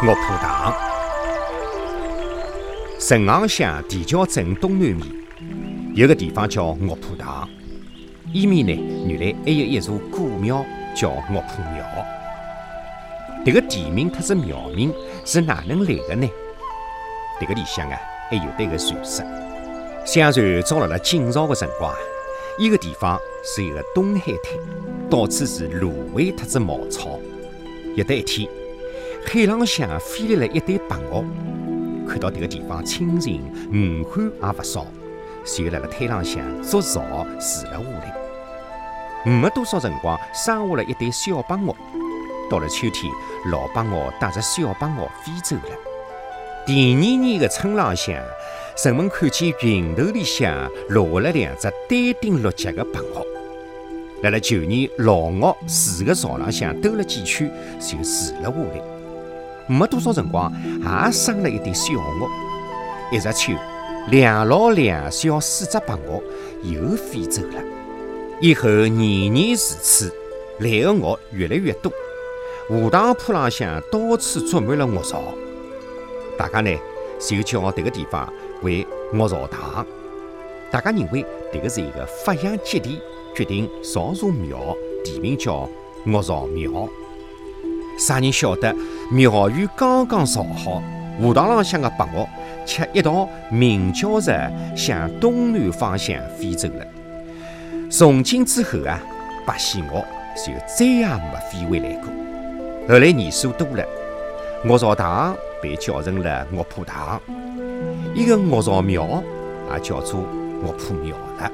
岳浦塘，陈昂乡地桥镇东南面有个地方叫岳浦塘，伊面呢原来还有一座古庙叫岳浦庙。迭个地名特是庙名是哪能来的呢？迭个里向啊还有得个传说。相传早辣辣晋朝个辰光，伊个地方是一个东海滩，到处是芦苇特子茅草。有得一天。腿浪向飞来了一对白鹅，看到迭个地方清静，鱼虾也勿少，就辣辣腿浪向筑巢住了下来。没多少辰光，生下了一对小白鹅。到了秋天，老白鹅带着小白鹅飞走了。第二年的春浪向，人们看见云头里向落下了两只丹顶六脚的白鹅，辣辣旧年老鹅住的巢浪向兜了几圈，就住了下来。没多少辰光，也生了一对小鹅。一日秋，两老两小四只白鹅又飞走了。以后年年如此，来的鹅越来越多，荷塘坡浪向到处筑满了鹅巢。大家呢就叫迭个地方为鹅巢塘。大家认为迭个是一个发扬吉地，决定造座庙，地名叫鹅巢庙。啥人晓得庙宇刚刚造好，荷塘浪向的白鹅却一道鸣叫着向东南方向飞走了。从今之后啊，白线鹅就再也没飞回来过。后来年数多了，鹅巢塘被叫成了岳浦塘，一个鹅巢庙也叫做鹅铺庙了。